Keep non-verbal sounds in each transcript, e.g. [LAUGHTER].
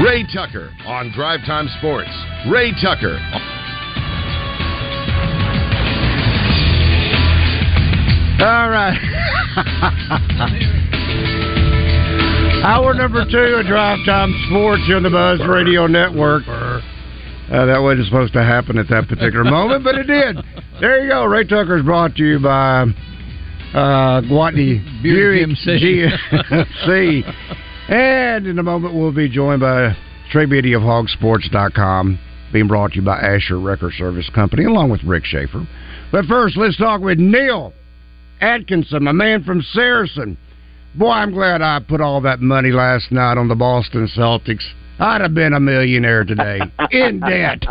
Ray Tucker on Drive Time Sports. Ray Tucker. All right. [LAUGHS] Hour number two of Drive Time Sports on the Buzz Radio Network. Uh, that wasn't supposed to happen at that particular moment, but it did. There you go. Ray Tucker is brought to you by uh, Gwatney Buick GMC. And in a moment, we'll be joined by Trey Beatty of Hogsports.com, being brought to you by Asher Wrecker Service Company, along with Rick Schaefer. But first, let's talk with Neil Atkinson, my man from Saracen. Boy, I'm glad I put all that money last night on the Boston Celtics. I'd have been a millionaire today [LAUGHS] in debt.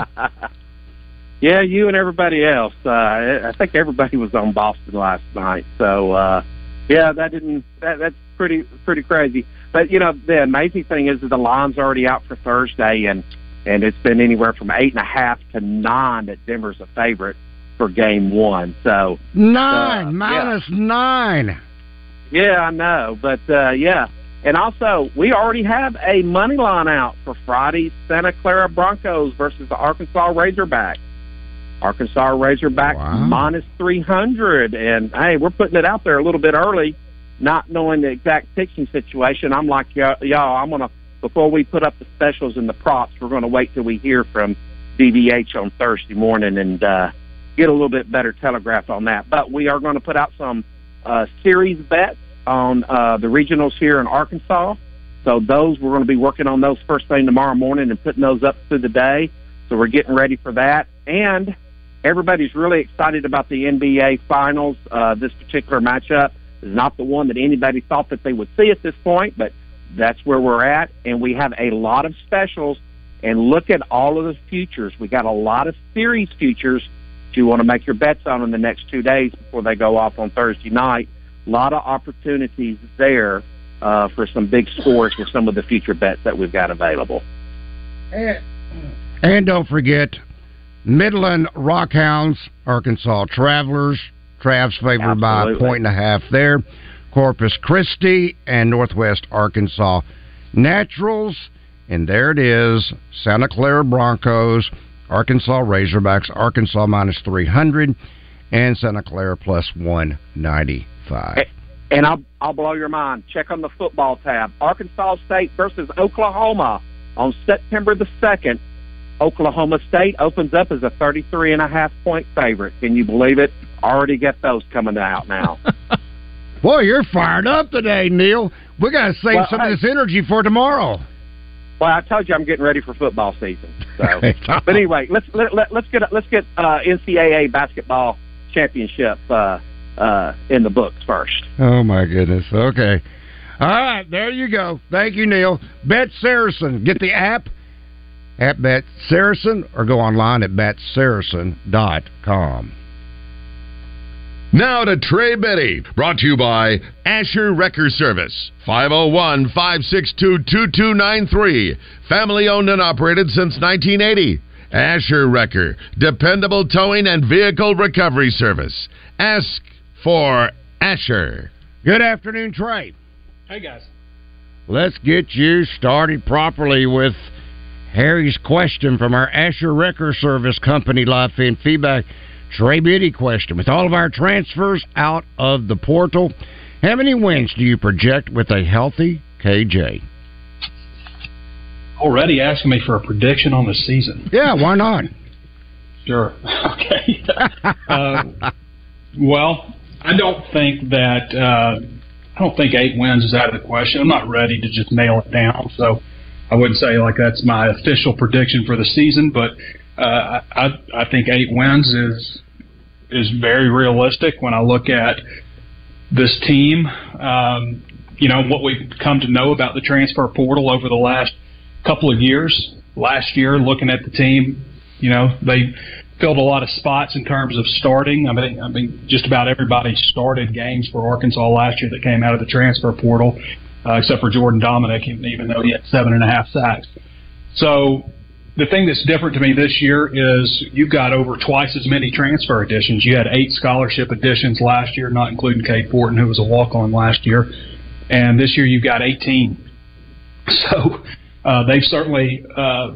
Yeah, you and everybody else. Uh, I think everybody was on Boston last night. So, uh, yeah, that didn't. That, that's pretty pretty crazy. But you know, the amazing thing is that the line's already out for Thursday, and and it's been anywhere from eight and a half to nine that Denver's a favorite for Game One. So Nine, Uh, minus nine. yeah, I know, but uh, yeah. And also, we already have a money line out for Friday's Santa Clara Broncos versus the Arkansas Razorbacks. Arkansas Razorbacks Wow. minus 300. And, hey, we're putting it out there a little bit early, not knowing the exact pitching situation. I'm like, y'all, I'm going to, before we put up the specials and the props, we're going to wait till we hear from DVH on Thursday morning and uh, get a little bit better telegraph on that. But we are going to put out some uh, series bets on uh, the regionals here in Arkansas. So those we're going to be working on those first thing tomorrow morning and putting those up through the day. So we're getting ready for that, and everybody's really excited about the NBA Finals. Uh, this particular matchup is not the one that anybody thought that they would see at this point, but that's where we're at, and we have a lot of specials. And look at all of the futures. We got a lot of series futures that you want to make your bets on in the next two days before they go off on Thursday night. A lot of opportunities there uh, for some big scores with some of the future bets that we've got available. And don't forget, Midland Rockhounds, Arkansas Travelers. Trav's favored by a point and a half there. Corpus Christi and Northwest Arkansas Naturals. And there it is Santa Clara Broncos, Arkansas Razorbacks, Arkansas minus 300, and Santa Clara plus 195. And I'll I'll blow your mind. Check on the football tab. Arkansas State versus Oklahoma on September the second. Oklahoma State opens up as a 33 and a half point favorite. Can you believe it? Already got those coming out now. [LAUGHS] Boy, you're fired up today, Neil. We got to save Well, some hey. of this energy for tomorrow. well, I told you I'm getting ready for football season. So, [LAUGHS] but anyway, let's let, let, let's get let's get uh, NCAA basketball championship uh, uh, in the books first. Oh my goodness. Okay. All right, there you go. Thank you, Neil. Bet Saracen. Get the app at Bet Saracen or go online at betsaracen.com. Now to Trey Beatty, brought to you by Asher Wrecker Service, 501 562 2293. Family owned and operated since 1980. Asher Wrecker, dependable towing and vehicle recovery service. Ask for Asher. Good afternoon, Trey. Hey guys. Let's get you started properly with Harry's question from our Asher Wrecker Service Company live feed feedback. Trey Beatty question. With all of our transfers out of the portal, How many wins do you project with a healthy KJ? Already asking me for a prediction on the season. Yeah, why not? Sure. [LAUGHS] Okay. uh, well, I don't think that uh, I don't think eight wins is out of the question. I'm not ready to just nail it down, so I wouldn't say like that's my official prediction for the season. But uh, I I think eight wins is is very realistic when I look at this team. Um, you know what we've come to know about the transfer portal over the last couple of years. Last year, looking at the team, you know they filled a lot of spots in terms of starting. I mean, I mean, just about everybody started games for Arkansas last year that came out of the transfer portal, uh, except for Jordan Domineck, even though he had seven and a half sacks. So the thing that's different to me this year is you've got over twice as many transfer additions. You had eight scholarship additions last year, not including Cade Fortin, who was a walk-on last year, and this year you've got 18. [LAUGHS] So uh, they've certainly uh,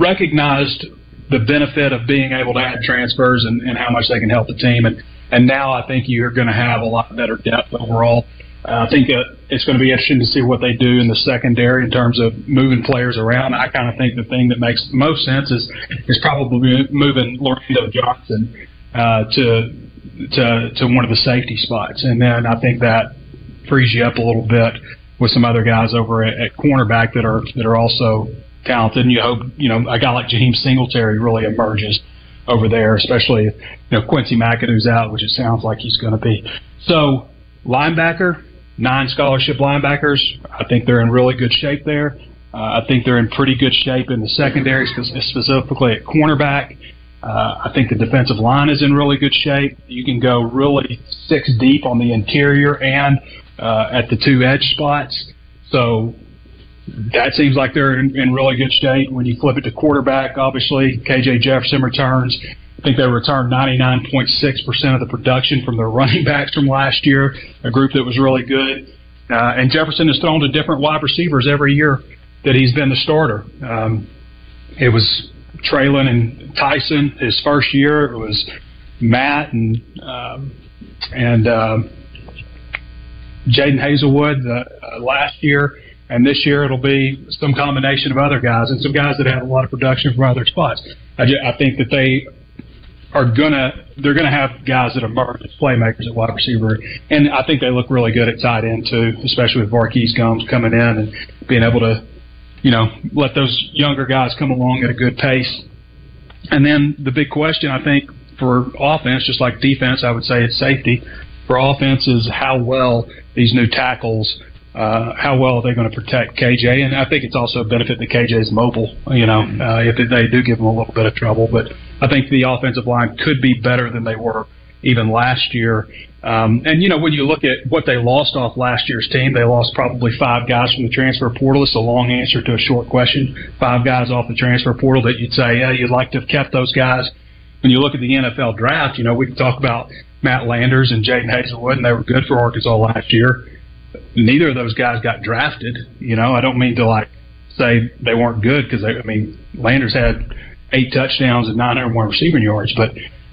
recognized the benefit of being able to add transfers and, and how much they can help the team. And and now I think you're going to have a lot better depth overall. I think it's going to be interesting to see what they do in the secondary in terms of moving players around. I kind of think the thing that makes most sense is is probably moving Lorando Johnson uh, to to to one of the safety spots, and then I think that frees you up a little bit with some other guys over at, at cornerback that are that are also talented, and you hope you know a guy like Jaheim Singletary really emerges over there, especially you know Quincy McAdoo's out, which it sounds like he's going to be. So linebacker, nine scholarship linebackers. I think they're in really good shape there. Uh, I think they're in pretty good shape in the secondary, specifically at cornerback. Uh, I think the defensive line is in really good shape. You can go really six deep on the interior and uh, at the two edge spots. So that seems like they're in, in really good shape. When you flip it to quarterback, obviously KJ Jefferson returns. I think they returned 99.6% of the production from their [LAUGHS] running backs from last year, a group that was really good. Uh, and Jefferson has thrown to different wide receivers every year that he's been the starter. Um, it was Treylon and Tyson his first year. It was Matt and um, and um, Jadon Haselwood uh, last year. And this year it'll be some combination of other guys and some guys that have a lot of production from other spots. I, just, I think that they are gonna they're gonna have guys that emerge as playmakers at wide receiver, and I think they look really good at tight end too, especially with Var'Keyes Gumms coming in and being able to, you know, let those younger guys come along at a good pace. And then the big question I think for offense, just like defense, I would say it's safety. For offense is how well these new tackles uh, how well are they going to protect KJ? And I think it's also a benefit that KJ's mobile. You know, uh, if they do give him a little bit of trouble, but I think the offensive line could be better than they were even last year. Um, and you know, when you look at what they lost off last year's team, they lost probably five guys from the transfer portal. It's a long answer to a short question. Five guys off the transfer portal that you'd say, yeah, you'd like to have kept those guys. When you look at the NFL draft, you know, we can talk about Matt Landers and Jadon Haselwood, and they were good for Arkansas last year neither of those guys got drafted. You know, I don't mean to like say they weren't good because I mean Landers had eight touchdowns and 901 receiving yards, but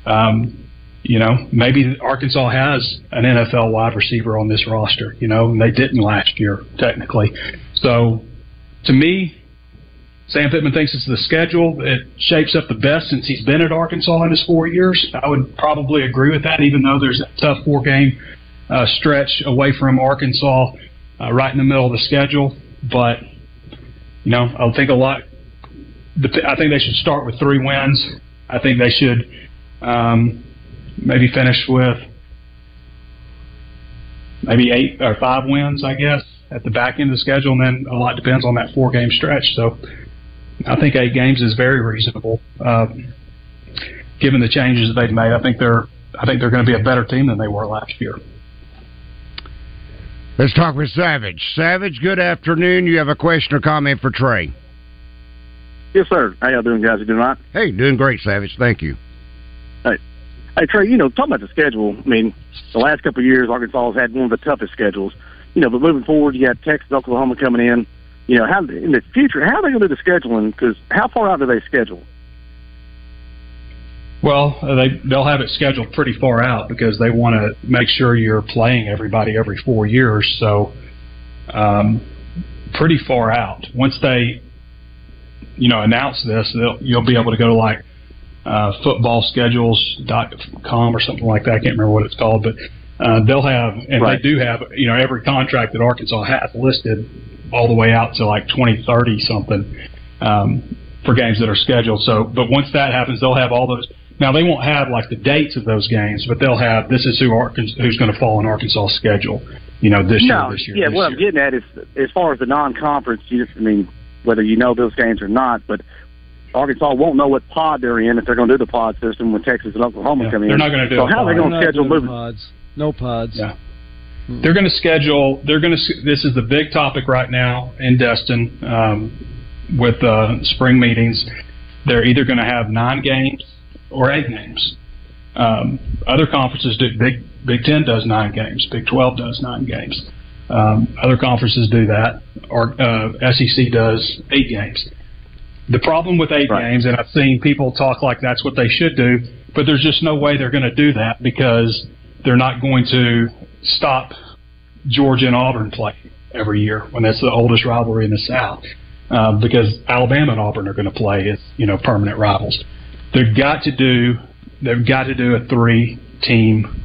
um, you know maybe Arkansas has an NFL wide receiver on this roster. You know, and they didn't last year technically. So to me. Sam Pittman thinks it's the schedule that shapes up the best since he's been at Arkansas in his four years. I would probably agree with that, even though there's a tough four game uh, stretch away from Arkansas, uh, right in the middle of the schedule. But you know, I think a lot. I think they should start with three wins. I think they should um, maybe finish with maybe eight or five wins, I guess, at the back end of the schedule, and then a lot depends on that four game stretch. So I think eight games is very reasonable, uh, given the changes that they've made. I think they're I think they're going to be a better team than they were last year. Let's talk with Savage. Savage, good afternoon. You have a question or comment for Trey? Yes, sir. How y'all doing, guys? You doing all right? Hey, doing great, Savage. Thank you. Hey, hey, Trey. You know, talking about the schedule. I mean, the last couple of years, Arkansas has had one of the toughest schedules. You know, but moving forward, you got Texas, Oklahoma coming in. You know, how in the future, how are they going to do the scheduling? Because how far out do they schedule? Well, they they'll have it scheduled pretty far out because they want to make sure you're playing everybody every four years. So, um, pretty far out. Once they, you know, announce this, they'll, you'll be able to go to like uh, footballschedules.com or something like that. I can't remember what it's called, but uh, they'll have, and Right. they do have, you know, every contract that Arkansas has listed all the way out to like 2030 something um, for games that are scheduled. So, but once that happens, they'll have all those. Now they won't have like the dates of those games, but they'll have this is who Arkansas, who's going to fall in Arkansas' schedule. You know, this no, year, this year, yeah. this What year. I'm getting at is, as far as the non-conference, you just, I mean, whether you know those games or not, but Arkansas won't know what pod they're in if they're going to do the pod system when Texas and Oklahoma Yeah, come in. they're not gonna do So a how are they going to schedule doing moving? pods. No pods. Yeah. They're going to schedule. They're going to. This is the big topic right now in Destin um, with uh, spring meetings. They're either going to have nine games or eight games. Um, other conferences do. Big Big Ten does nine games. Big Twelve does nine games. Um, other conferences do that. Or uh, SEC does eight games. The problem with eight Right. games, and I've seen people talk like that's what they should do, but there's just no way they're going to do that because they're not going to stop Georgia and Auburn play every year when that's the oldest rivalry in the South. Uh, because Alabama and Auburn are going to play as you know permanent rivals. They've got to do they've got to do a three team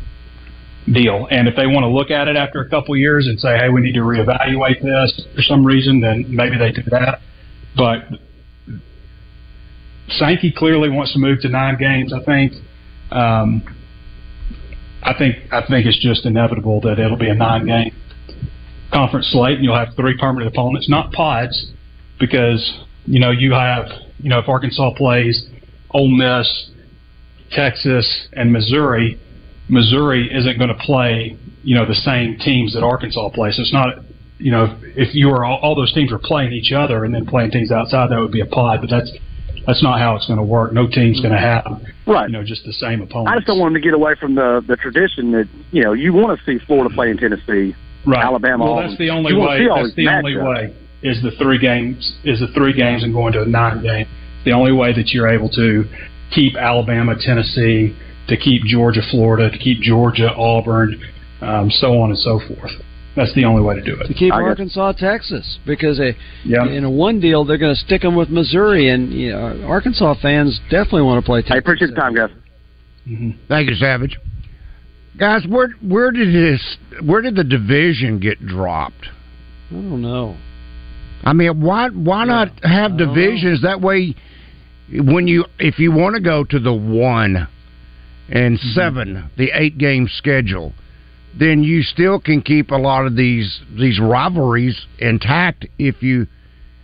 deal, and if they want to look at it after a couple years and say, hey, we need to reevaluate this for some reason, then maybe they do that. But Sankey clearly wants to move to nine games. I think. Um, I think I think it's just inevitable that it'll be a nine game conference slate, and you'll have three permanent opponents, not pods, because you know you have you know if Arkansas plays Ole Miss, Texas, and Missouri, Missouri isn't going to play you know the same teams that Arkansas plays. So it's not you know if, if you were all, all those teams are playing each other and then playing teams outside, that would be a pod, but that's that's not how it's going to work. No team's going to have Right. you know just the same opponents. I just don't want them to get away from the the tradition that you know you want to see Florida play in Tennessee. right. Alabama, Well, that's the only way. That's the only matchups. way is the three games is the three games and going to a nine game. The only way that you're able to keep Alabama, Tennessee, to keep Georgia, Florida, to keep Georgia, Auburn, um, so on and so forth. That's the only way to do it. To keep I got- Arkansas, Texas, because they, Yeah. in a one deal they're going to stick them with Missouri, and you know, Arkansas fans definitely want to play. Texas. I appreciate the time, guys. Thank you, Savage. Guys, where where did this where did the division get dropped? I don't know. I mean, why why not have I don't divisions that way? When you if you want to go to the one and Mm-hmm. seven, the eight game schedule, then you still can keep a lot of these these rivalries intact if you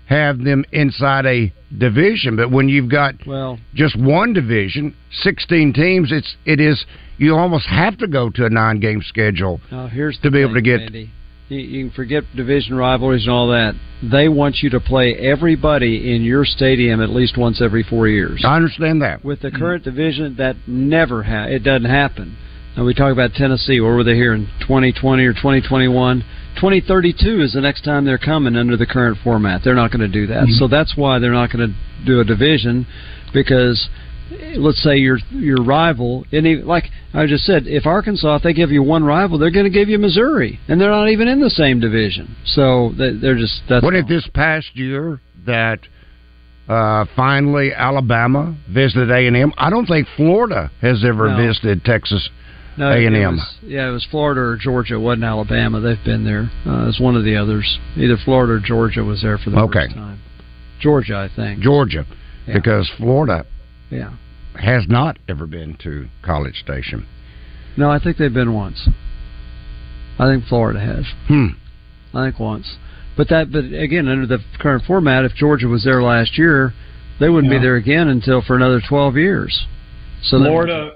have them inside a division. But when you've got Well, just one division, sixteen teams, it's it is you almost have to go to a nine game schedule. here's To be able to get- Andy. You, you can forget division rivalries and all that. They want you to play everybody in your stadium at least once every four years. I understand that. With the current division, that never ha- it doesn't happen. Now we talk about Tennessee. Where were they here in 2020 or 2021? 2032 is the next time they're coming under the current format. They're not going to do that. Mm-hmm. So that's why they're not going to do a division because let's say your your rival any like I just said if Arkansas if they give you one rival they're going to give you Missouri and they're not even in the same division. So they- they're just that's What if this past year that uh, finally Alabama visited A and M? I don't think Florida has ever No. visited Texas. No, A&M. was- Yeah, it was Florida or Georgia. It wasn't Alabama. They've been there. Uh, it was one of the others. Either Florida or Georgia was there for the Okay. first time. Georgia, I think. Georgia, Yeah. because Florida Yeah. has not ever been to College Station. No, I think they've been once. I think Florida has. Hmm. I think once. But that, but again, under the current format, if Georgia was there last year, they wouldn't Yeah. be there again until for another twelve years. So that- Florida,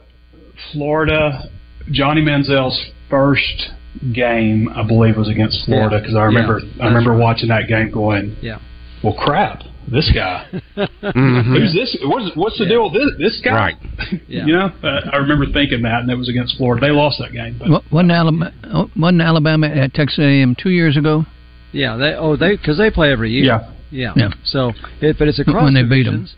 Florida, Johnny Manziel's first game, I believe, was against Florida Yeah. because I remember Yeah, I remember right. watching that game going, Yeah. well, crap, this guy, [LAUGHS] Mhm. who's this? What's, what's the Yeah. deal with this, this guy? Right. [LAUGHS] Yeah. you know, uh, I remember thinking that, and it was against Florida. They lost that game. But Wasn't Alabama, wasn't Alabama at Texas A&M two years ago? Yeah, they oh they because they play every year. yeah, Yeah. Yeah. So, it, but it's across When they beat 'em.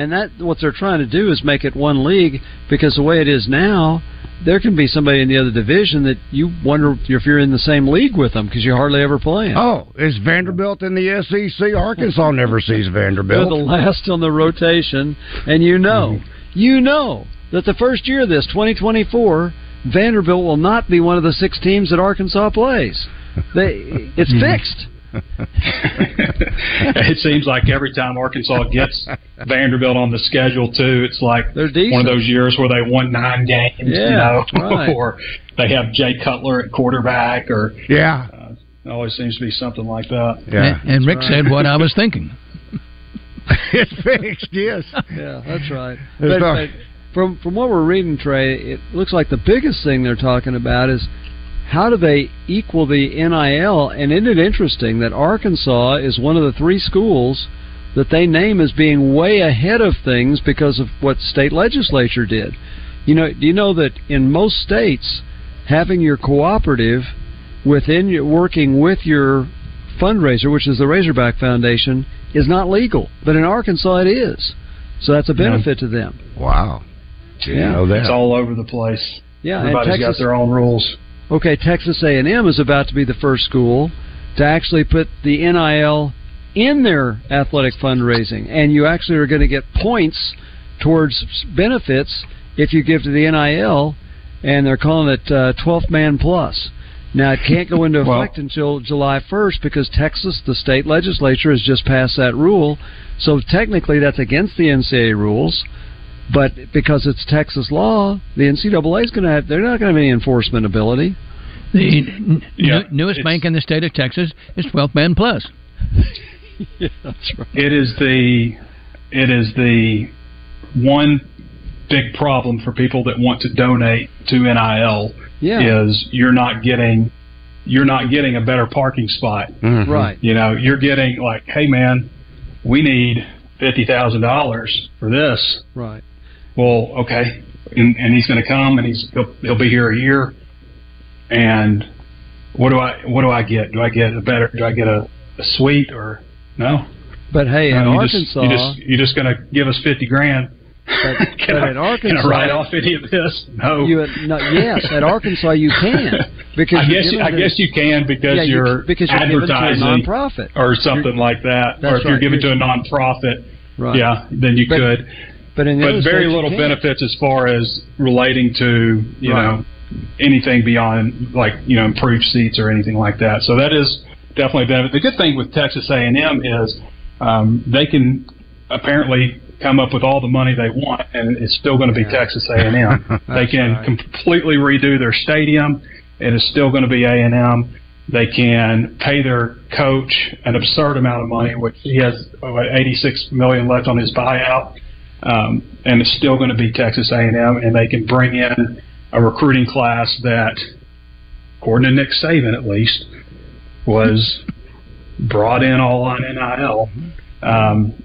And that what they're trying to do is make it one league because the way it is now, there can be somebody in the other division that you wonder if you're in the same league with them because you hardly ever play them. Oh, is Vanderbilt in the SEC? Arkansas [LAUGHS] never sees Vanderbilt. They're the last on the rotation, and you know, mm-hmm. you know that the first year of this 2024, Vanderbilt will not be one of the six teams that Arkansas plays. They, it's mm-hmm. fixed. [LAUGHS] it seems like every time Arkansas gets Vanderbilt on the schedule too, it's like They're one of those years where they won nine games, you Yeah, know, [LAUGHS] right. or they have Jay Cutler at quarterback, or Yeah, uh, it always seems to be something like that. yeah. And, and Rick said what I was [LAUGHS] thinking. it's fixed. Yes. Yeah, that's right. But, but from from what we're reading, Trey, it looks like the biggest thing they're talking about is how do they equal the NIL? And isn't it interesting that Arkansas is one of the three schools that they name as being way ahead of things because of what state legislature did? You know, do you know that in most states, having your cooperative within your working with your fundraiser, which is the Razorback Foundation, is not legal, but in Arkansas it is. So that's a benefit to them. Wow. Yeah. know that. It's all over the place. Yeah, and Everybody's Texas, got their own rules. Okay, Texas A&M is about to be the first school to actually put the NIL in their athletic fundraising, and you actually are going to get points towards benefits if you give to the NIL, and they're calling it uh, 12th man plus. Now it can't go into [LAUGHS] Well- effect until July 1st because Texas, the state legislature, has just passed that rule. So technically, that's against the NCAA rules. But because it's Texas law, the NCAA is going to have—they're not going to have any enforcement ability. The n- Yeah, new, newest bank in the state of Texas is 12th Man Plus. [LAUGHS] yeah, that's right. It is the it is the one big problem for people that want to donate to NIL Yeah, is you're not getting you're not getting a better parking spot. Mhm. right. You know, you're getting like, hey man, we need fifty thousand dollars for this. Right. Well, okay, and, and he's going to come and he's he'll, he'll be here a year. And what do I what do I get? Do I get a better? Do I get a, a suite or no? But hey, in you Arkansas, just, you just you're just going to give us fifty grand. but, [LAUGHS] can, but I, in can I write off any of this? No. you no, yes, at Arkansas you can [LAUGHS] because I you're guess given I to- guess you can because yeah, you- you're because you're to a nonprofit. or something like that. Or if you're right. giving to a nonprofit, Right. yeah, then you But- could. But But very little benefits as far as relating to you Right. know anything beyond like you know improved seats or anything like that. So that is definitely a benefit. The good thing with Texas A&M is um, they can apparently come up with all the money they want, and it's still going to be Texas A&M. [LAUGHS] they can right. completely redo their stadium. And It is still going to be A&M. They can pay their coach an absurd amount of money, which he has what, 86 million left on his buyout, um, and it's still going to be Texas A&M. And they can bring in a recruiting class that, according to Nick Saban at least, was brought in all on NIL um,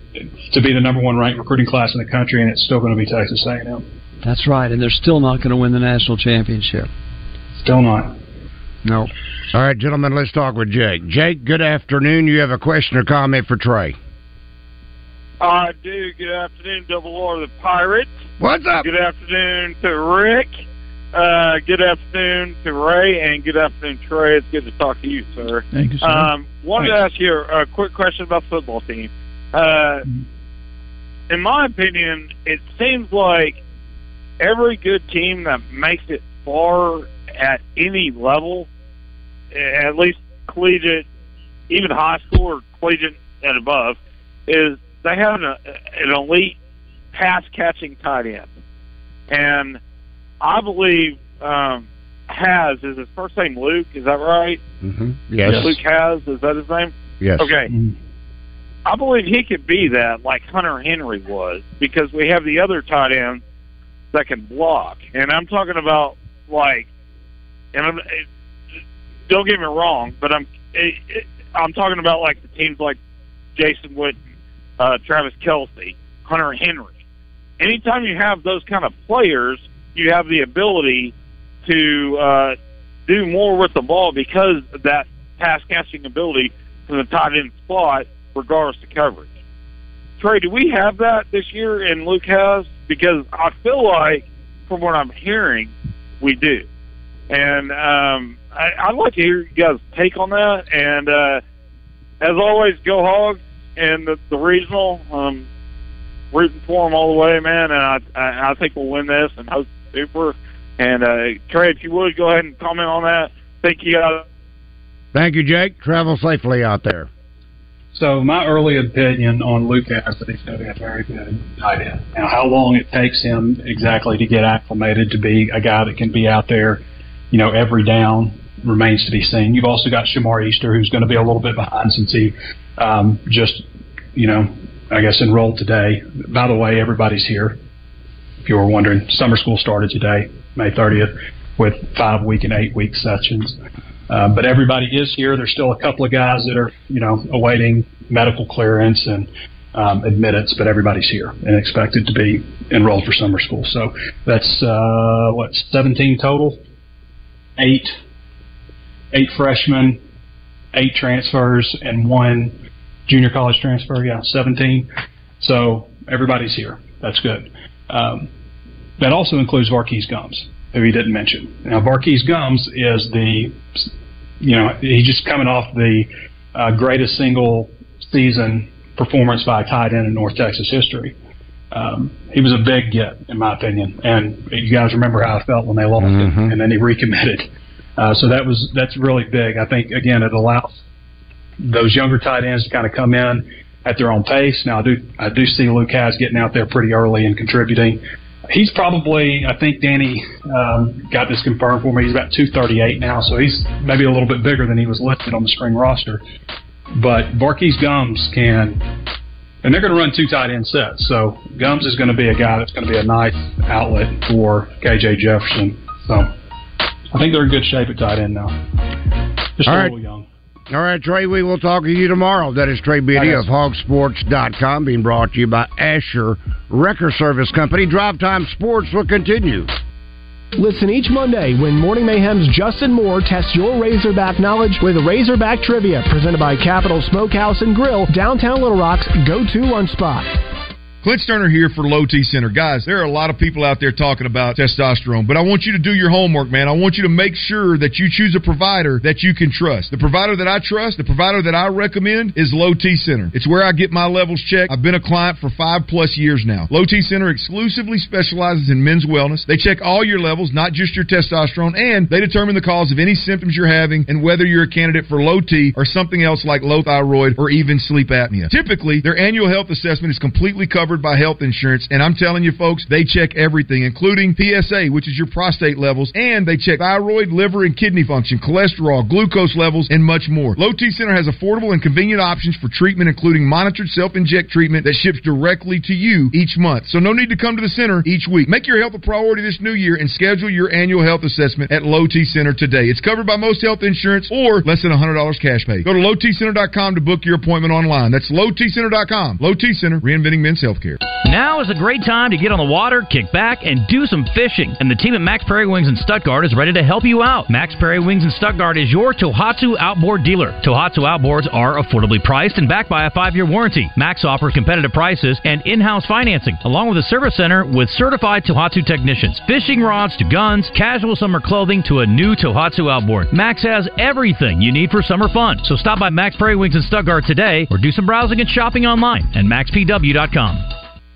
to be the number one ranked recruiting class in the country, and it's still going to be Texas A&M. That's right, and they're still not going to win the national championship. Still not. No. All right, gentlemen, let's talk with Jake. Jake, good afternoon. You have a question or comment for Trey? I do. Good afternoon, Double R the Pirate. What's up? Good afternoon to Rick. Uh, good afternoon to Ray, and good afternoon, Trey. It's good to talk to you, sir. Thank you, sir. Um, wanted to ask you a, quick question about the football team. Uh, in my opinion, it seems like every good team that makes it far at any level, at least collegiate, even high school or collegiate and above, is they have an, an elite pass catching tight end. And I believe um, Hasz is his first name Luke. Is that right? Mm-hmm. Yes. Luke Hasz is that his name? Yes. Okay. I believe he could be that like Hunter Henry was because we have the other tight end that can block. And I'm talking about like, and I'm, it, don't get me wrong, but I'm it, it, I'm talking about like the teams like Jason Witten, uh, Travis Kelce, Hunter Henry. Anytime you have those kind of players, you have the ability to uh, do more with the ball because of that pass catching ability from the tight end spot, regardless of coverage. Trey, do we have that this year? And Luke Hasz because I feel like, from what I'm hearing, we do. And um, I, I'd like to hear you guys' take on that. And uh, as always, go Hogs and the, the regional. Um, rooting for them all the way, man. And I, I, I think we'll win this and hope super. And uh, Trey, if you would go ahead and comment on that. Thank you guys. Thank you, Jake. Travel safely out there. So my early opinion on Lucas that he's going to be a very good tight end. Now, how long it takes him exactly to get acclimated to be a guy that can be out there, you know, every down remains to be seen. You've also got Shamar Easter, who's going to be a little bit behind since he um, just, you know, I guess enrolled today. By the way, everybody's here. If you were wondering, summer school started today, May 30th, with five week and eight week sessions. Um, but everybody is here. There's still a couple of guys that are, you know, awaiting medical clearance and um, admittance, but everybody's here and expected to be enrolled for summer school. So that's uh, what 17 total, eight, eight freshmen, eight transfers, and one junior college transfer. Yeah, 17. So everybody's here. That's good. Um, that also includes Var'Keyes Gumms who he didn't mention. Now, Var'Keyes Gumms is the, you know, he's just coming off the uh, greatest single season performance by a tight end in North Texas history. Um, he was a big get, in my opinion, and you guys remember how I felt when they lost mm-hmm. him, and then he recommitted. Uh, so that was that's really big. I think again it allows those younger tight ends to kind of come in at their own pace. Now I do I do see Luke Hasz getting out there pretty early and contributing. He's probably, I think Danny um, got this confirmed for me. He's about 238 now, so he's maybe a little bit bigger than he was listed on the spring roster. But Var'Keyes Gumms can, and they're going to run two tight end sets. So Gumms is going to be a guy that's going to be a nice outlet for KJ Jefferson. So I think they're in good shape at tight end now. Just All a right. little young. All right, Trey, we will talk to you tomorrow. That is Trey Beatty of hogsports.com being brought to you by Asher Wrecker Service Company. Drive Time Sports will continue. Listen each Monday when Morning Mayhem's Justin Moore tests your Razorback knowledge with Razorback Trivia, presented by Capital Smokehouse and Grill, downtown Little Rock's go-to lunch spot. Clint Stoerner here for Low T Center. Guys, there are a lot of people out there talking about testosterone, but I want you to do your homework, man. I want you to make sure that you choose a provider that you can trust. The provider that I trust, the provider that I recommend is Low T Center. It's where I get my levels checked. I've been a client for five plus years now. Low T Center exclusively specializes in men's wellness. They check all your levels, not just your testosterone, and they determine the cause of any symptoms you're having and whether you're a candidate for low T or something else like low thyroid or even sleep apnea. Typically, their annual health assessment is completely covered by health insurance. And I'm telling you, folks, they check everything, including PSA, which is your prostate levels, and they check thyroid, liver, and kidney function, cholesterol, glucose levels, and much more. Low T Center has affordable and convenient options for treatment, including monitored self inject treatment that ships directly to you each month. So no need to come to the center each week. Make your health a priority this new year and schedule your annual health assessment at Low T Center today. It's covered by most health insurance or less than $100 cash pay. Go to lowtcenter.com to book your appointment online. That's lowtcenter.com. Low T Center, reinventing men's healthcare. Now is a great time to get on the water, kick back, and do some fishing. And the team at Mack's Prairie Wings in Stuttgart is ready to help you out. Mack's Prairie Wings in Stuttgart is your Tohatsu outboard dealer. Tohatsu outboards are affordably priced and backed by a five-year warranty. Mack's offers competitive prices and in-house financing, along with a service center with certified Tohatsu technicians. Fishing rods to guns, casual summer clothing to a new Tohatsu outboard. Mack's has everything you need for summer fun. So stop by Mack's Prairie Wings in Stuttgart today or do some browsing and shopping online at mackspw.com.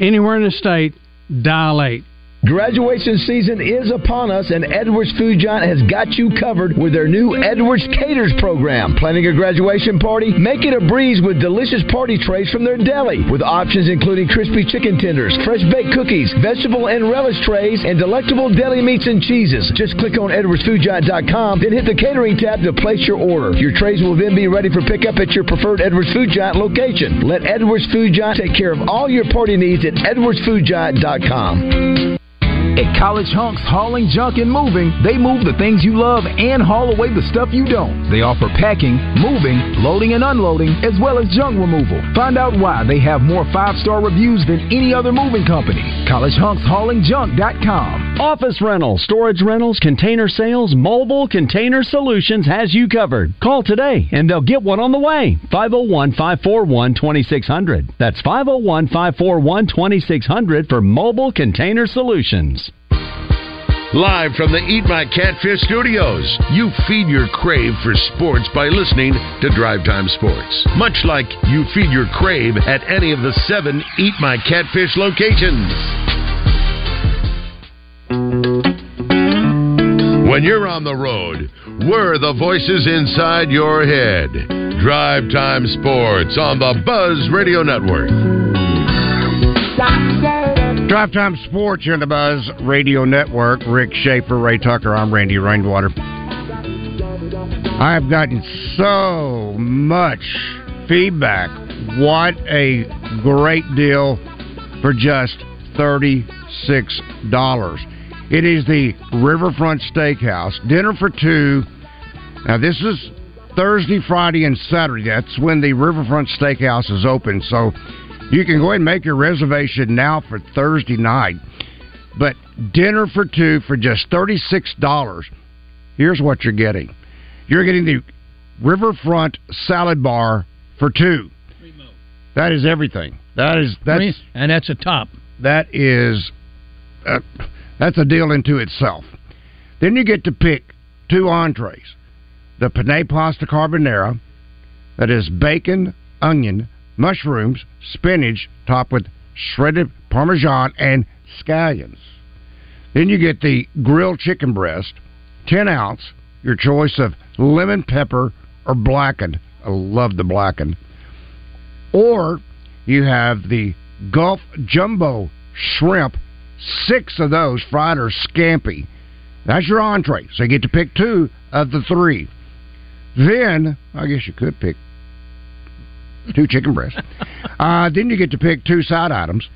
anywhere in the state, dial 8. Graduation season is upon us, and Edwards Food Giant has got you covered with their new Edwards Caters program. Planning a graduation party? Make it a breeze with delicious party trays from their deli, with options including crispy chicken tenders, fresh baked cookies, vegetable and relish trays, and delectable deli meats and cheeses. Just click on EdwardsFoodGiant.com, then hit the catering tab to place your order. Your trays will then be ready for pickup at your preferred Edwards Food Giant location. Let Edwards Food Giant take care of all your party needs at EdwardsFoodGiant.com. At College Hunks Hauling Junk and Moving, they move the things you love and haul away the stuff you don't. They offer packing, moving, loading and unloading, as well as junk removal. Find out why they have more five star reviews than any other moving company. CollegeHunksHaulingJunk.com. Office rentals, storage rentals, container sales, mobile container solutions has you covered. Call today and they'll get one on the way. 501 541 2600. That's 501 541 2600 for mobile container solutions. Live from the Eat My Catfish studios, you feed your crave for sports by listening to Drive Time Sports. Much like you feed your crave at any of the seven Eat My Catfish locations. When you're on the road, we're the voices inside your head. Drive Time Sports on the Buzz Radio Network. Drive Time Sports here in the Buzz Radio Network. Rick Schaefer, Ray Tucker. I'm Randy Rainwater. I have gotten so much feedback. What a great deal for just $36. It is the Riverfront Steakhouse. Dinner for two. Now, this is Thursday, Friday, and Saturday. That's when the Riverfront Steakhouse is open. So you can go ahead and make your reservation now for Thursday night. But dinner for two for just $36. Here's what you're getting you're getting the Riverfront Salad Bar for two. That is everything. That is that's and that's a top. That is uh, that's a deal into itself. Then you get to pick two entrees: the penne pasta carbonara, that is bacon, onion, mushrooms, spinach, topped with shredded parmesan and scallions. Then you get the grilled chicken breast, 10 ounce, your choice of lemon pepper or blackened. I love the blackened. Or you have the Gulf Jumbo shrimp, six of those fried or scampi. That's your entree. So you get to pick two of the three. Then, I guess you could pick two chicken breasts. [LAUGHS] uh, then you get to pick two side items: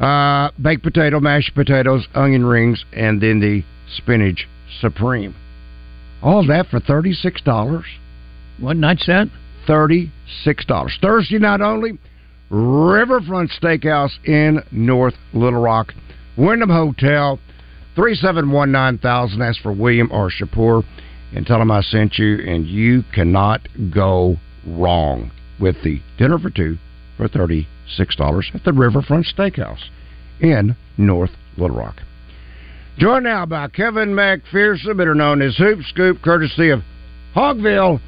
uh, baked potato, mashed potatoes, onion rings, and then the spinach supreme. All that for thirty six dollars. What night's that? Thirty six dollars. Thursday night only. Riverfront Steakhouse in North Little Rock, Wyndham Hotel, three seven one nine thousand. Ask for William or Shapur, and tell them I sent you. And you cannot go wrong with the dinner for two for $36 at the Riverfront Steakhouse in North Little Rock. Joined now by Kevin McPherson, better known as Hoop Scoop, courtesy of Hogville.net.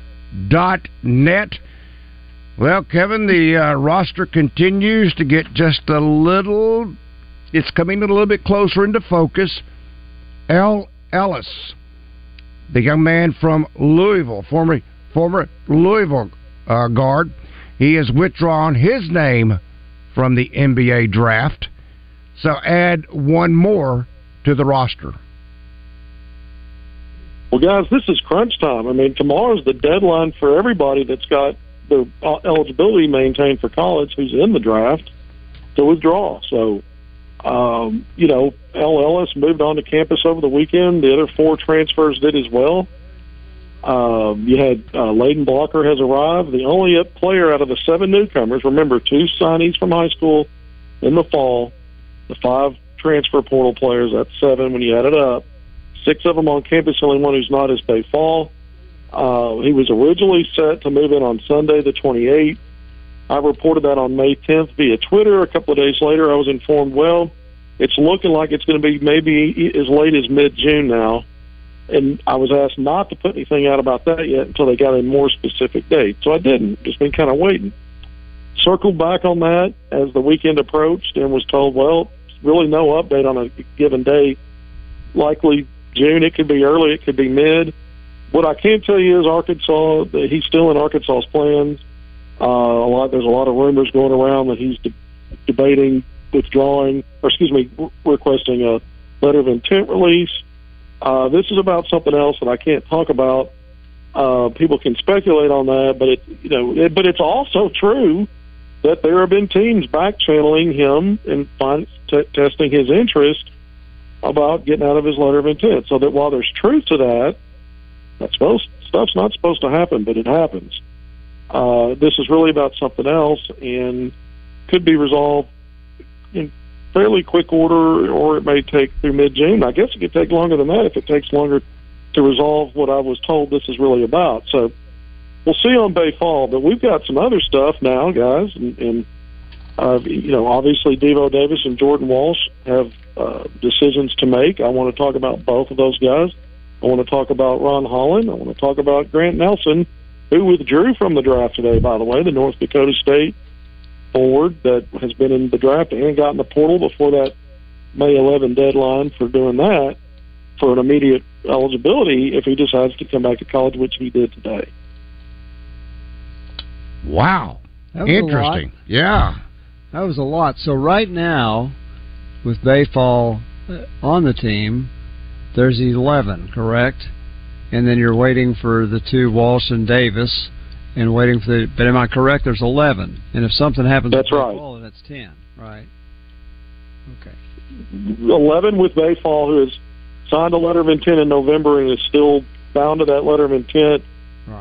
Well, Kevin, the uh, roster continues to get just a little, it's coming a little bit closer into focus. El Ellis, the young man from Louisville, former, former Louisville uh, guard. He has withdrawn his name from the NBA draft. So add one more to the roster. Well, guys, this is crunch time. I mean, tomorrow's the deadline for everybody that's got their eligibility maintained for college who's in the draft to withdraw. So, um, you know, El Moved on to campus over the weekend. The other four transfers did as well. Um, you had uh, Layden Blocker has arrived. The only player out of the seven newcomers, remember, two signees from high school in the fall, the five transfer portal players, that's seven when you add it up. Six of them on campus, only one who's not is Baye Fall. Uh, he was originally set to move in on Sunday, the 28th. I reported that on May 10th via Twitter. A couple of days later, I was informed, well, it's looking like it's going to be maybe as late as mid June now and I was asked not to put anything out about that yet until they got a more specific date. So I didn't. Just been kind of waiting. Circled back on that as the weekend approached and was told, well, really no update on a given day. Likely June. It could be early. It could be mid. What I can tell you is Arkansas. He's still in Arkansas's plans. Uh, a lot. There's a lot of rumors going around that he's de- debating withdrawing, or excuse me, re- requesting a letter of intent release. Uh, this is about something else that I can't talk about. Uh, people can speculate on that, but it, you know, it, but it's also true that there have been teams back channeling him and find, t- testing his interest about getting out of his letter of intent. So that while there's truth to that, that's supposed stuff's not supposed to happen, but it happens. Uh, this is really about something else and could be resolved in fairly quick order, or it may take through mid June. I guess it could take longer than that if it takes longer to resolve what I was told this is really about. So we'll see on Baye Fall, but we've got some other stuff now, guys, and, and uh, you know, obviously Devo Davis and Jordan Walsh have uh, decisions to make. I want to talk about both of those guys. I want to talk about Ron Holland. I want to talk about Grant Nelson, who withdrew from the draft today, by the way, the North Dakota State forward that has been in the draft and got in the portal before that May 11 deadline for doing that for an immediate eligibility if he decides to come back to college, which he did today. Wow. That was a Interesting. Yeah. That was a lot. So right now, with Baye Fall on the team, there's 11, correct? And then you're waiting for the two Walsh and Davis, and waiting for the. But am I correct? There's 11, and if something happens, That's right. Then that's 10, right? Okay. 11 with Baye Fall, who has signed a letter of intent in November and is still bound to that letter of intent.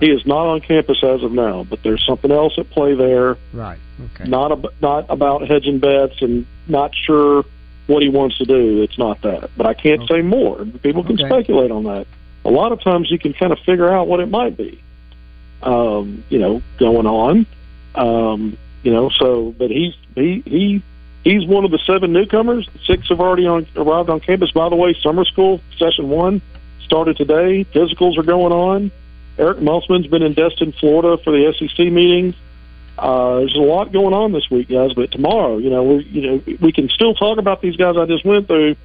He is not on campus as of now, but there's something else at play there. Right. Okay. Not ab- not about hedging bets and not sure what he wants to do. It's not that, but I can't say more. People can Okay. speculate on that. A lot of times you can kind of figure out what it might be. Um, you know, going on. Um, you know, so but he's he he he's one of the seven newcomers. Six have already on, arrived on campus. By the way, summer school session one started today. Physicals are going on. Eric Musselman's been in Destin, Florida, for the SEC meetings. Uh, there's a lot going on this week, guys. But tomorrow, you know, we you know we can still talk about these guys I just went through.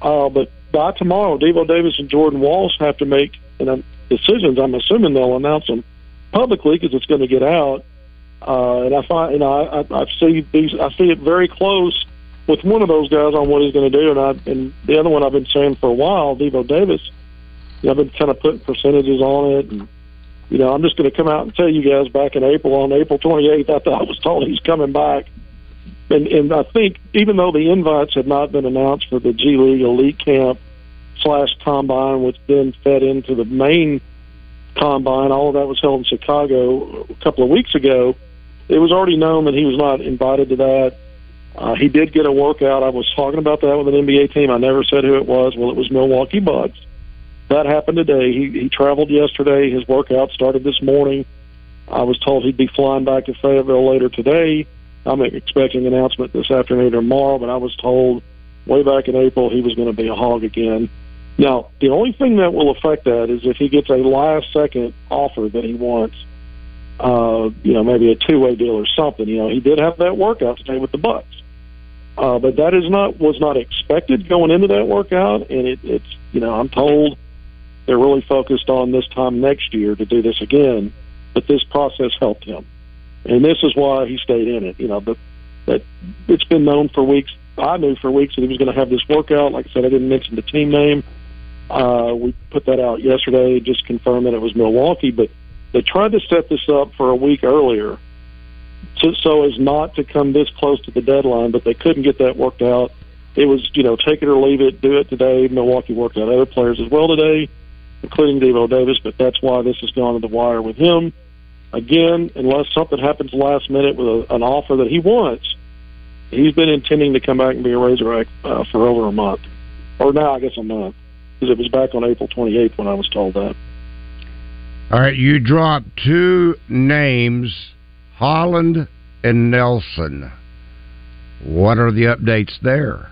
Uh, but by tomorrow, Devo Davis and Jordan Walsh have to make you know, decisions. I'm assuming they'll announce them publicly because it's going to get out. Uh, and I find, you know, I, I, I see these, I see it very close with one of those guys on what he's going to do, and I, and the other one I've been saying for a while, Devo Davis. You know, I've been kind of putting percentages on it, and you know, I'm just going to come out and tell you guys back in April, on April 28th, I thought I was told he's coming back. And, and I think even though the invites had not been announced for the G League Elite Camp slash Combine, which then fed into the main Combine, all of that was held in Chicago a couple of weeks ago. It was already known that he was not invited to that. Uh, he did get a workout. I was talking about that with an NBA team. I never said who it was. Well, it was Milwaukee Bucks. That happened today. He, he traveled yesterday. His workout started this morning. I was told he'd be flying back to Fayetteville later today. I'm expecting an announcement this afternoon or tomorrow, but I was told way back in April he was going to be a hog again. Now, the only thing that will affect that is if he gets a last second offer that he wants, uh, you know, maybe a two way deal or something. You know, he did have that workout today with the Bucks. Uh, but that is not was not expected going into that workout, and it, it's you know I'm told they're really focused on this time next year to do this again. But this process helped him, and this is why he stayed in it. You know, but that it's been known for weeks. I knew for weeks that he was going to have this workout. Like I said, I didn't mention the team name. Uh, we put that out yesterday, just confirmed that it was Milwaukee, but they tried to set this up for a week earlier so, so as not to come this close to the deadline, but they couldn't get that worked out. It was, you know, take it or leave it, do it today. Milwaukee worked out other players as well today, including Devo Davis, but that's why this has gone to the wire with him. Again, unless something happens last minute with a, an offer that he wants, he's been intending to come back and be a Razorback uh, for over a month, or now I guess a month, because it was back on April 28th when I was told that. All right, you dropped two names, Holland and Nelson. What are the updates there?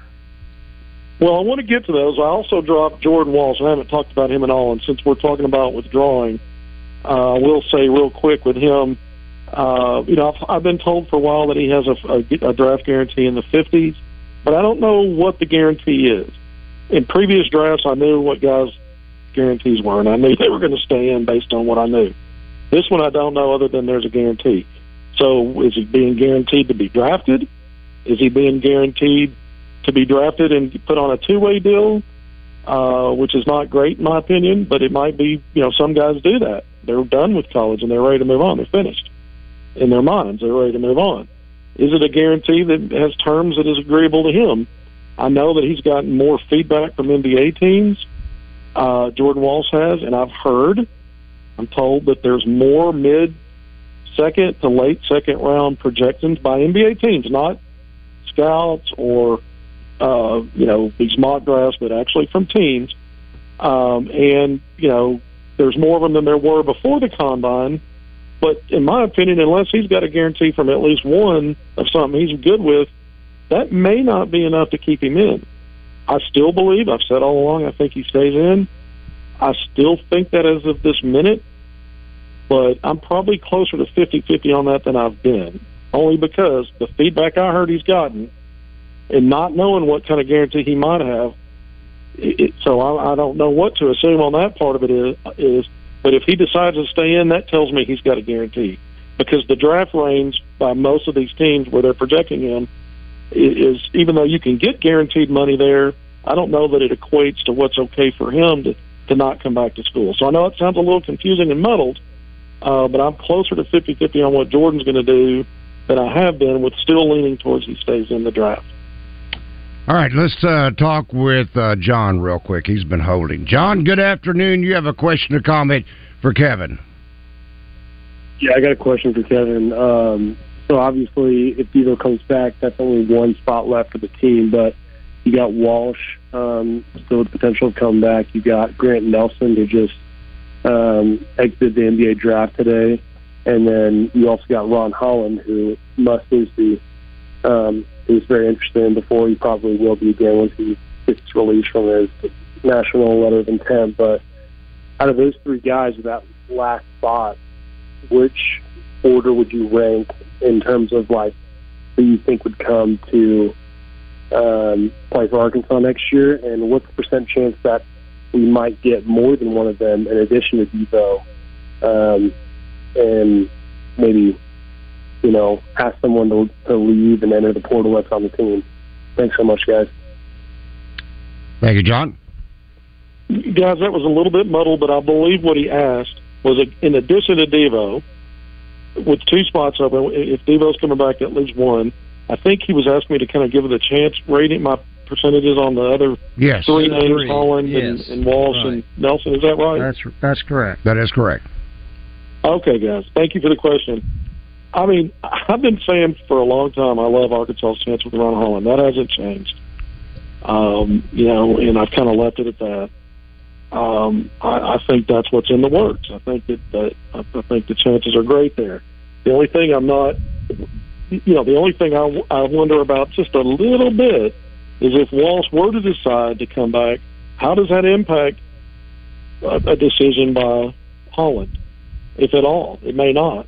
Well, I want to get to those. I also dropped Jordan Walsh. I haven't talked about him at all, and since we're talking about withdrawing, uh, I will say real quick with him. Uh, you know, I've, I've been told for a while that he has a, a, a draft guarantee in the 50s. but I don't know what the guarantee is. In previous drafts, I knew what guys' guarantees were, and I knew [LAUGHS] they were going to stay in based on what I knew. This one, I don't know other than there's a guarantee. So, is he being guaranteed to be drafted? Is he being guaranteed to be drafted and put on a two-way deal? uh, which is not great in my opinion, but it might be, you know, some guys do that. They're done with college and they're ready to move on. They're finished in their minds. They're ready to move on. Is it a guarantee that has terms that is agreeable to him? I know that he's gotten more feedback from NBA teams. Uh, Jordan Walsh has, and I've heard, I'm told that there's more mid second to late second round projections by NBA teams, not scouts or uh, you know, these mock drafts, but actually from teams. Um, and, you know, there's more of them than there were before the combine. But in my opinion, unless he's got a guarantee from at least one of something he's good with, that may not be enough to keep him in. I still believe, I've said all along, I think he stays in. I still think that as of this minute, but I'm probably closer to 50 50 on that than I've been, only because the feedback I heard he's gotten and not knowing what kind of guarantee he might have. It, so I, I don't know what to assume on that part of it is, is. But if he decides to stay in, that tells me he's got a guarantee because the draft range by most of these teams where they're projecting him is even though you can get guaranteed money there, I don't know that it equates to what's okay for him to to not come back to school. So I know it sounds a little confusing and muddled, uh, but I'm closer to 50-50 on what Jordan's going to do than I have been, with still leaning towards he stays in the draft. All right, let's uh, talk with uh, John real quick. He's been holding. John, good afternoon. You have a question or comment for Kevin? Yeah, I got a question for Kevin. Um, so obviously, if Devo comes back, that's only one spot left for the team. But you got Walsh um, still with potential to come back. You got Grant Nelson who just um, exited the NBA draft today, and then you also got Ron Holland who must seems to um, was very interested in before. He probably will be again once he gets released from his national letter of intent. But out of those three guys that last spot, which order would you rank in terms of like who you think would come to um, play for Arkansas next year, and what's the percent chance that we might get more than one of them in addition to Devo, um, and maybe you know, ask someone to, to leave and enter the portal that's on the team. Thanks so much, guys. Thank you, John. Guys, that was a little bit muddled, but I believe what he asked was in addition to Devo, with two spots open, if Devo's coming back at least one, I think he was asking me to kind of give it a chance rating my percentages on the other yes. three names, three. Holland yes. and, and Walsh right. and Nelson. Is that right? That's that's correct. That is correct. Okay, guys. Thank you for the question. I mean, [LAUGHS] I've been saying for a long time I love Arkansas's chance with Ron Holland. That hasn't changed. Um, you know, and I've kind of left it at that. Um, I, I think that's what's in the works. I think that, that I think the chances are great there. The only thing I'm not, you know, the only thing I, I wonder about just a little bit is if Walsh were to decide to come back, how does that impact a, a decision by Holland, if at all? It may not.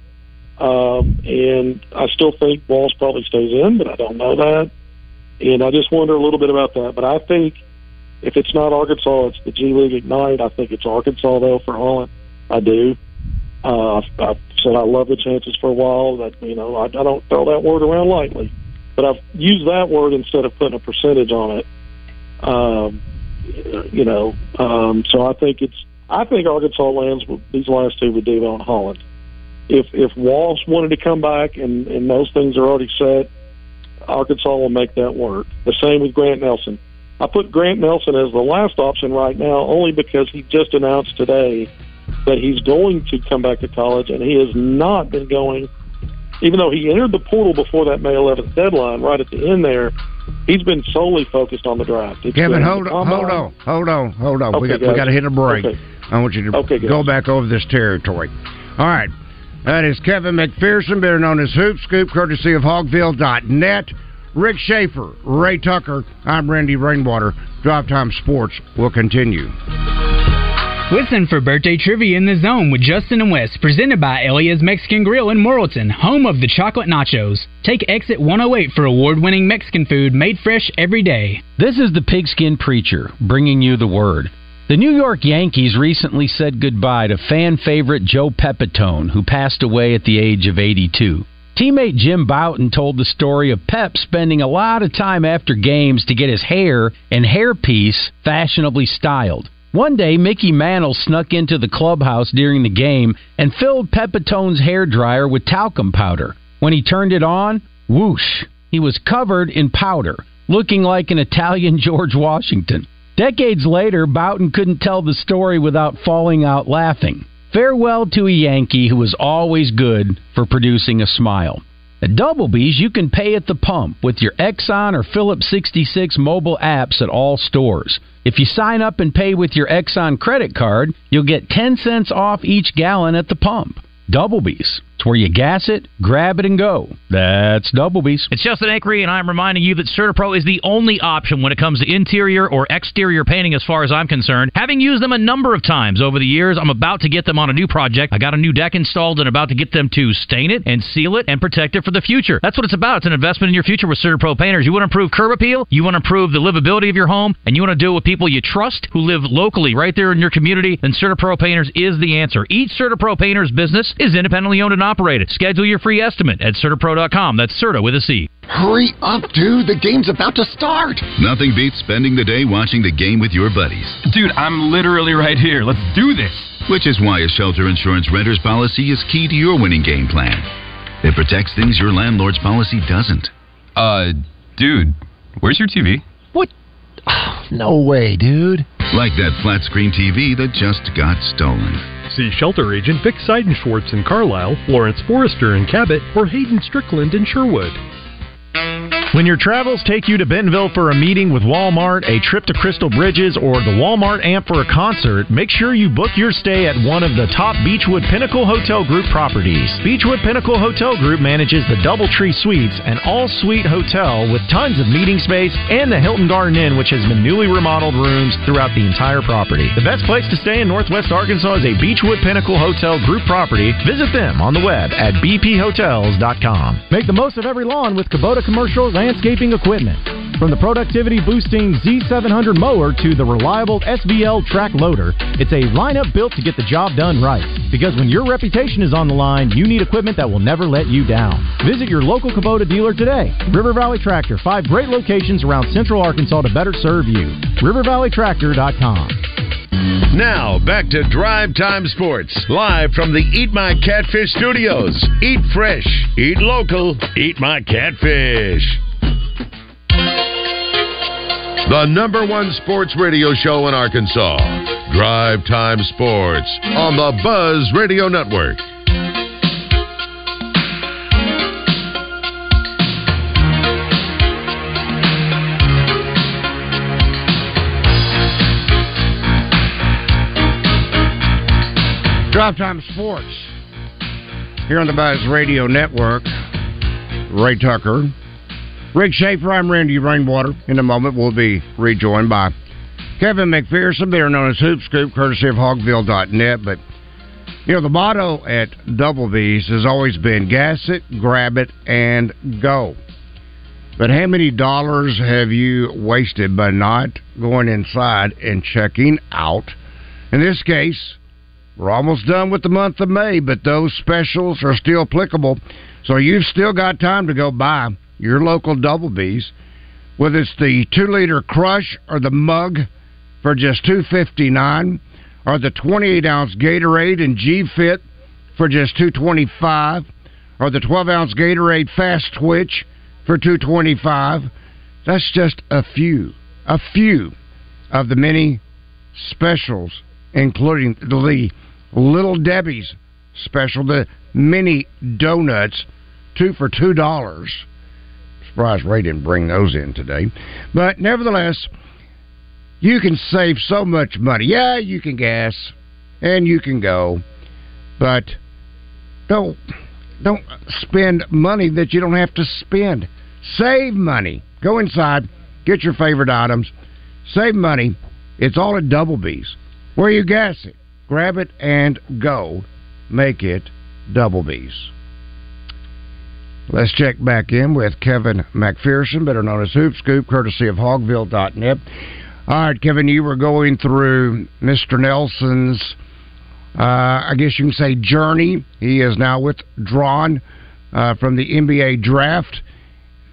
Um, and I still think Walsh probably stays in, but I don't know that. And I just wonder a little bit about that. But I think if it's not Arkansas, it's the G League Ignite. I think it's Arkansas though for Holland. I do. Uh, I've, said I love the chances for a while. That you know I, I don't throw that word around lightly, but I've used that word instead of putting a percentage on it. Um, you know, um, so I think it's I think Arkansas lands these last two with Devo and Holland if if Walsh wanted to come back and and those things are already set, Arkansas will make that work. The same with Grant Nelson. I put Grant Nelson as the last option right now only because he just announced today that he's going to come back to college and he has not been going even though he entered the portal before that May 11th deadline right at the end there he's been solely focused on the draft. It's Kevin, hold on, hold on, hold on, hold on. Okay, we got guys. we got to hit a break. Okay. I want you to Okay, go back over this territory. All right. That is Kevin McPherson, better known as Hoop Scoop, courtesy of Hogville.net. Rick Schaefer, Ray Tucker, I'm Randy Rainwater. Drive Time Sports will continue. Listen for birthday trivia in the zone with Justin and Wes, presented by Elia's Mexican Grill in Morrilton, home of the chocolate nachos. Take exit 108 for award winning Mexican food made fresh every day. This is the Pigskin Preacher bringing you the word. The New York Yankees recently said goodbye to fan favorite Joe Pepitone, who passed away at the age of 82. Teammate Jim Bouton told the story of Pep spending a lot of time after games to get his hair and hairpiece fashionably styled. One day, Mickey Mantle snuck into the clubhouse during the game and filled Pepitone's hair dryer with talcum powder. When he turned it on, whoosh, he was covered in powder, looking like an Italian [LAUGHS] George Washington. Decades later, Bouton couldn't tell the story without falling out laughing. Farewell to a Yankee who was always good for producing a smile. At Doublebees, you can pay at the pump with your Exxon or Phillips 66 mobile apps at all stores. If you sign up and pay with your Exxon credit card, you'll get 10 cents off each gallon at the pump. Doublebees. It's where you gas it, grab it, and go. That's Double Doublebees. It's Justin Acree, and I'm reminding you that CertaPro is the only option when it comes to interior or exterior painting as far as I'm concerned. Having used them a number of times over the years, I'm about to get them on a new project. I got a new deck installed and about to get them to stain it and seal it and protect it for the future. That's what it's about. It's an investment in your future with CertaPro painters. You want to improve curb appeal, you want to improve the livability of your home, and you want to do it with people you trust who live locally right there in your community, then CertaPro painters is the answer. Each CertaPro painter's business is independently owned and operated. Schedule your free estimate at CertaPro.com. That's Certa with a C. Hurry up, dude. The game's about to start. Nothing beats spending the day watching the game with your buddies. Dude, I'm literally right here. Let's do this. Which is why a shelter insurance renter's policy is key to your winning game plan. It protects things your landlord's policy doesn't. Uh, dude, where's your TV? What? [SIGHS] no way, dude. Like that flat screen TV that just got stolen. See shelter agent Vic Seidenschwartz in Carlisle, Lawrence Forrester in Cabot, or Hayden Strickland in Sherwood. When your travels take you to Bentonville for a meeting with Walmart, a trip to Crystal Bridges, or the Walmart amp for a concert, make sure you book your stay at one of the top Beechwood Pinnacle Hotel Group properties. Beechwood Pinnacle Hotel Group manages the Doubletree Suites, an all-suite hotel with tons of meeting space, and the Hilton Garden Inn, which has been newly remodeled rooms throughout the entire property. The best place to stay in Northwest Arkansas is a Beechwood Pinnacle Hotel Group property. Visit them on the web at bphotels.com. Make the most of every lawn with Kubota Commercial Landscaping Equipment. From the productivity boosting Z700 mower to the reliable SVL track loader, it's a lineup built to get the job done right. Because when your reputation is on the line, you need equipment that will never let you down. Visit your local Kubota dealer today. River Valley Tractor, five great locations around central Arkansas to better serve you. RiverValleyTractor.com. Now, back to Drive Time Sports, live from the Eat My Catfish studios. Eat fresh, eat local, eat my catfish. The number one sports radio show in Arkansas. Drive Time Sports on the Buzz Radio Network. Drive Time Sports here on the Buzz Radio Network. Ray Tucker, Rick Schaefer, I'm Randy Rainwater. In a moment, we'll be rejoined by Kevin McPherson, better known as Hoop Scoop, courtesy of Hogville.net. But, you know, the motto at Double B's has always been gas it, grab it, and go. But how many dollars have you wasted by not going inside and checking out? In this case, we're almost done with the month of May, but those specials are still applicable. So you've still got time to go buy your local Double B's, whether it's the two liter crush or the mug for just two fifty nine, or the twenty eight ounce Gatorade and G Fit for just two twenty five, or the twelve ounce Gatorade Fast Twitch for two twenty five. That's just a few, a few of the many specials, including the Little Debbie's special, the mini donuts, two for two dollars. Surprised Ray didn't bring those in today. But nevertheless, you can save so much money. Yeah, you can gas and you can go, but don't don't spend money that you don't have to spend. Save money. Go inside, get your favorite items, save money. It's all at Double B's. Where you gas it? grab it and go. Make it double B's. Let's check back in with Kevin McPherson, better known as Hoop Scoop, courtesy of Hogville.net. All right, Kevin, you were going through Mr. Nelson's, uh, I guess you can say, journey. He is now withdrawn uh, from the NBA draft.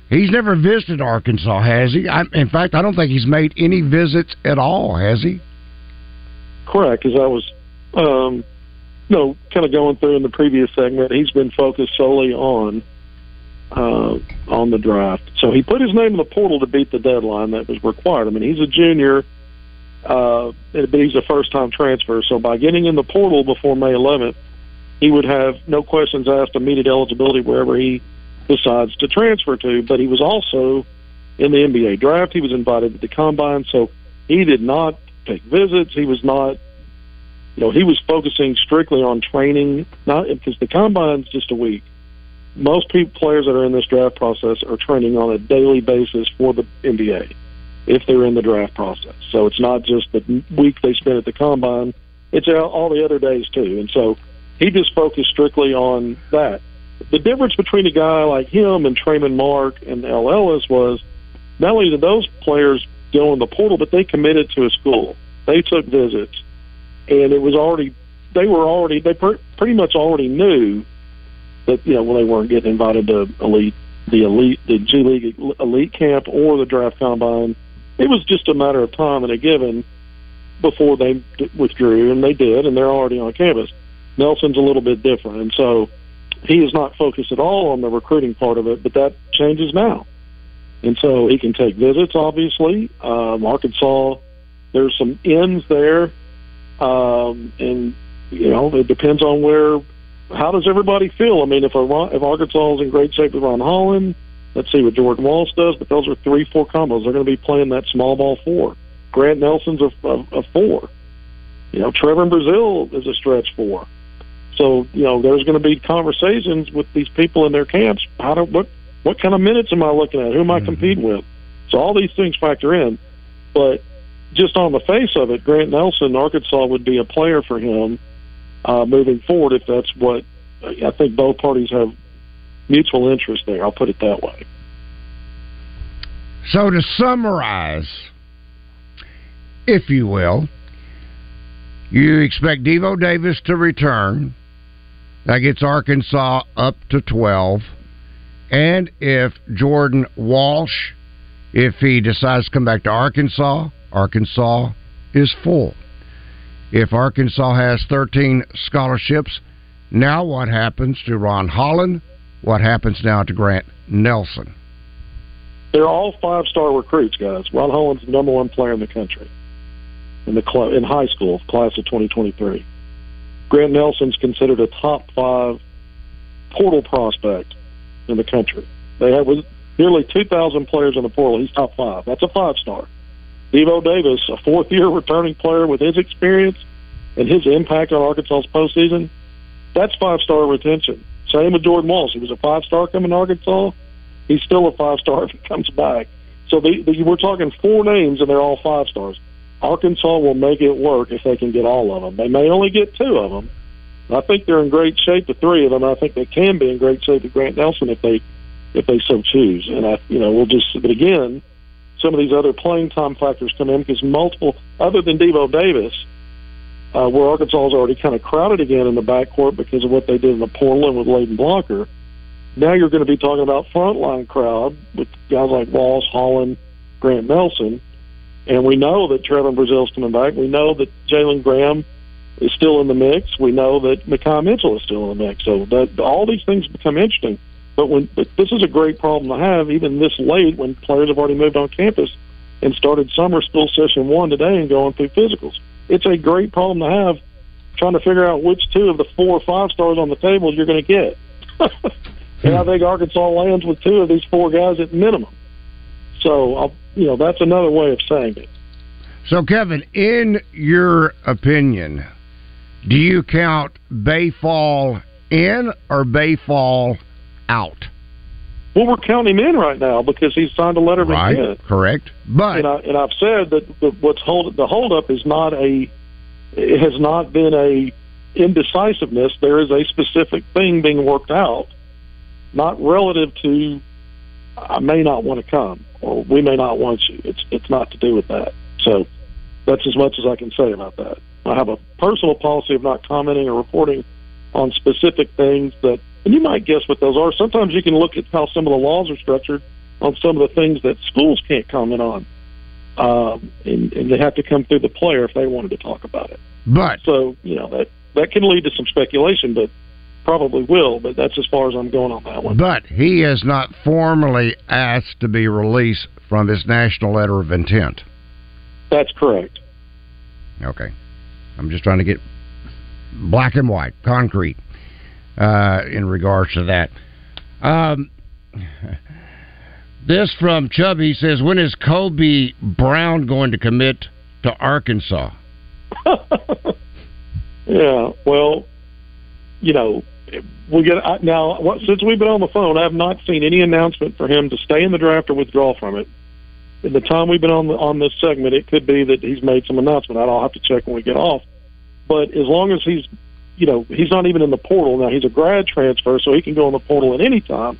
He's never visited Arkansas, has he? I, in fact, I don't think he's made any visits at all, has he? Correct, because I was, um, you know, kind of going through in the previous segment. He's been focused solely on uh, on the draft. So he put his name in the portal to beat the deadline that was required. I mean, he's a junior, uh, but he's a first time transfer. So by getting in the portal before May 11th, he would have no questions asked immediate eligibility wherever he decides to transfer to. But he was also in the NBA draft. He was invited to the combine. So he did not take visits. He was not, you know, he was focusing strictly on training, not because the combine's just a week most people, players that are in this draft process are training on a daily basis for the NBA if they're in the draft process. So it's not just the week they spend at the combine; it's all the other days too. And so he just focused strictly on that. The difference between a guy like him and Tramon Mark and El Ellis was not only did those players go in the portal, but they committed to a school. They took visits, and it was already they were already they pretty much already knew that you know when they weren't getting invited to elite the elite the G League elite camp or the draft combine. It was just a matter of time and a given before they withdrew, and they did, and they're already on campus. Nelson's a little bit different, and so he is not focused at all on the recruiting part of it, but that changes now. And so he can take visits, obviously. Um, Arkansas, there's some ends there, um, and you know it depends on where how does everybody feel? I mean, if if Arkansas is in great shape with Ron Holland, let's see what Jordan Walsh does. But those are three, four combos. They're going to be playing that small ball four. Grant Nelson's a, a, a four. You know, Trevor in Brazile is a stretch four. So you know, there's going to be conversations with these people in their camps. How do what what kind of minutes am I looking at? Who am I mm-hmm. competing with? So all these things factor in. But just on the face of it, Grant Nelson, Arkansas would be a player for him uh, moving forward if that's what I think both parties have mutual interest there. I'll put it that way. So to summarize, if you will, you expect Devo Davis to return. That gets Arkansas up to 12. And if Jordan Walsh, if he decides to come back to Arkansas, Arkansas is full. If Arkansas has 13 scholarships, now what happens to Ron Holland? What happens now to Grant Nelson? They're all five star recruits, guys. Ron Holland's the number one player in the country in the club in high school, class of 2023. Grant Nelson's considered a top five portal prospect in the country. They have nearly 2,000 players in the portal. He's top five. That's a five star. Devo Davis, a fourth year returning player with his experience and his impact on Arkansas's postseason, that's five star retention. Same with Jordan Walsh. He was a five star coming to Arkansas. He's still a five star [LAUGHS] if he comes back. So the, the, we're talking four names, and they're all five stars. Arkansas will make it work if they can get all of them. They may only get two of them. I think they're in great shape, the three of them. I think they can be in great shape with Grant Nelson if they if they so choose. And I, you know, we'll just. But again, some of these other playing time factors come in because multiple, other than Devo Davis, uh, where Arkansas is already kind of crowded again in the backcourt because of what they did in the portal and with Layden Blocker. Now you're going to be talking about frontline crowd with guys like Walsh, Holland, Grant Nelson, and we know that Trevor Brazile's coming back. We know that Jalen Graham is still in the mix. We know that Makhi Mitchell is still in the mix. So that all these things become interesting. But when but this is a great problem to have, even this late, when players have already moved on campus and started summer school session one today and going through physicals. It's a great problem to have, trying to figure out which two of the four or five stars on the table you're going to get. [LAUGHS] and I think Arkansas lands with two of these four guys at minimum. So, I'll, you know, that's another way of saying it. So, Kevin, in your opinion, do you count Baye Fall in or Baye Fall out? Well, we're counting him in right now because he's signed a letter of right, intent. Correct, but and, I, and I've said that the, what's hold the holdup is not a it has not been a indecisiveness. There is a specific thing being worked out, not relative to I may not want to come or we may not want you. It's it's not to do with that. So that's as much as I can say about that. I have a personal policy of not commenting or reporting on specific things that, and you might guess what those are. Sometimes you can look at how some of the laws are structured on some of the things that schools can't comment on, um, and, and they have to come through the player if they wanted to talk about it. But so you know that that can lead to some speculation, but probably will. But that's as far as I'm going on that one. But he has not formally asked to be released from his national letter of intent. That's correct. Okay. I'm just trying to get black and white, concrete, uh, in regards to that. Um, this from Chubby says, "When is Kobe Brown going to commit to Arkansas?" [LAUGHS] yeah. Well, you know, we get now. What, since we've been on the phone, I have not seen any announcement for him to stay in the draft or withdraw from it. In the time we've been on the, on this segment, it could be that he's made some announcement. I'll have to check when we get off. But as long as he's, you know, he's not even in the portal now. He's a grad transfer, so he can go in the portal at any time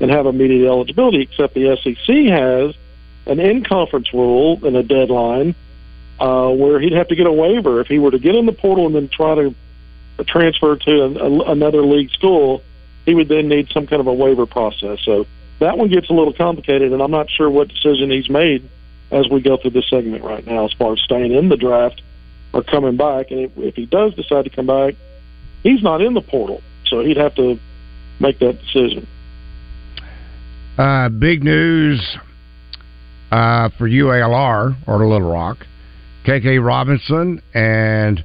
and have immediate eligibility. Except the SEC has an in-conference rule and a deadline uh, where he'd have to get a waiver if he were to get in the portal and then try to transfer to a, a, another league school. He would then need some kind of a waiver process. So that one gets a little complicated, and I'm not sure what decision he's made as we go through this segment right now as far as staying in the draft or coming back. And if, if he does decide to come back, he's not in the portal, so he'd have to make that decision. Uh, big news uh, for UALR or Little Rock. KK Robinson and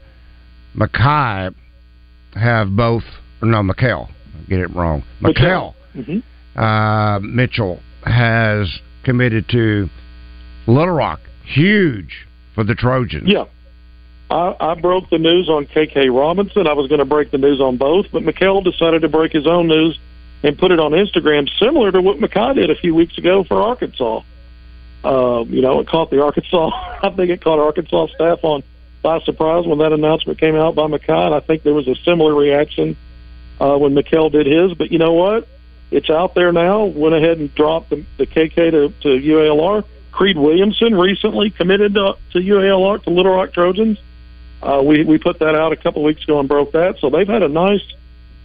Makhi have both, no, Makhel, get it wrong. Makhel mm-hmm. uh, Mitchell has committed to Little Rock. Huge for the Trojans. Yeah. I, I broke the news on KK Robinson. I was going to break the news on both, but Makhel decided to break his own news and put it on Instagram, similar to what Makhi did a few weeks ago for Arkansas. Uh, you know, it caught the Arkansas. [LAUGHS] I think it caught Arkansas staff on by surprise when that announcement came out by Makhi. And I think there was a similar reaction uh, when Makhel did his. But you know what? It's out there now. Went ahead and dropped the, the KK to, to UALR. Creed Williamson recently committed to, to UALR to Little Rock Trojans. Uh, we we put that out a couple weeks ago and broke that. So they've had a nice,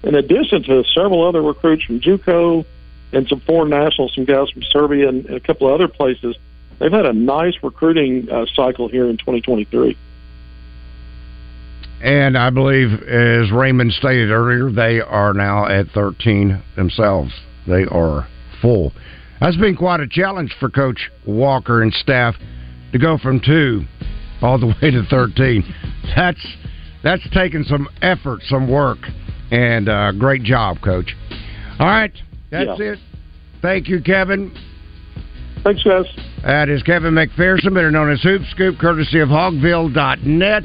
in addition to several other recruits from JUCO and some foreign nationals, some guys from Serbia and, and a couple of other places. They've had a nice recruiting uh, cycle here in 2023. And I believe, as Raymond stated earlier, they are now at 13 themselves. They are full. That's been quite a challenge for Coach Walker and staff to go from two all the way to 13. That's that's taken some effort, some work, and uh, great job, Coach. All right, that's Yeah. it. Thank you, Kevin. Thanks, guys. That is Kevin McPherson, better known as Hoop Scoop, courtesy of Hogville.net.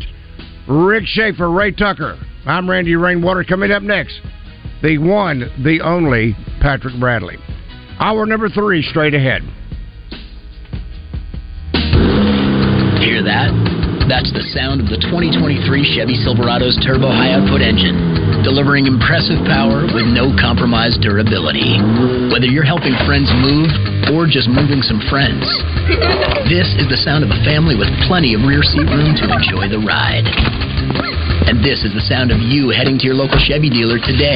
Rick Schaefer, Ray Tucker. I'm Randy Rainwater. Coming up next, the one, the only Patrick Bradley. Hour number three, straight ahead. Hear that? That's the sound of the 2023 Chevy Silverado's turbo high output engine, delivering impressive power with no compromised durability. Whether you're helping friends move or just moving some friends, this is the sound of a family with plenty of rear seat room to enjoy the ride. And this is the sound of you heading to your local Chevy dealer today.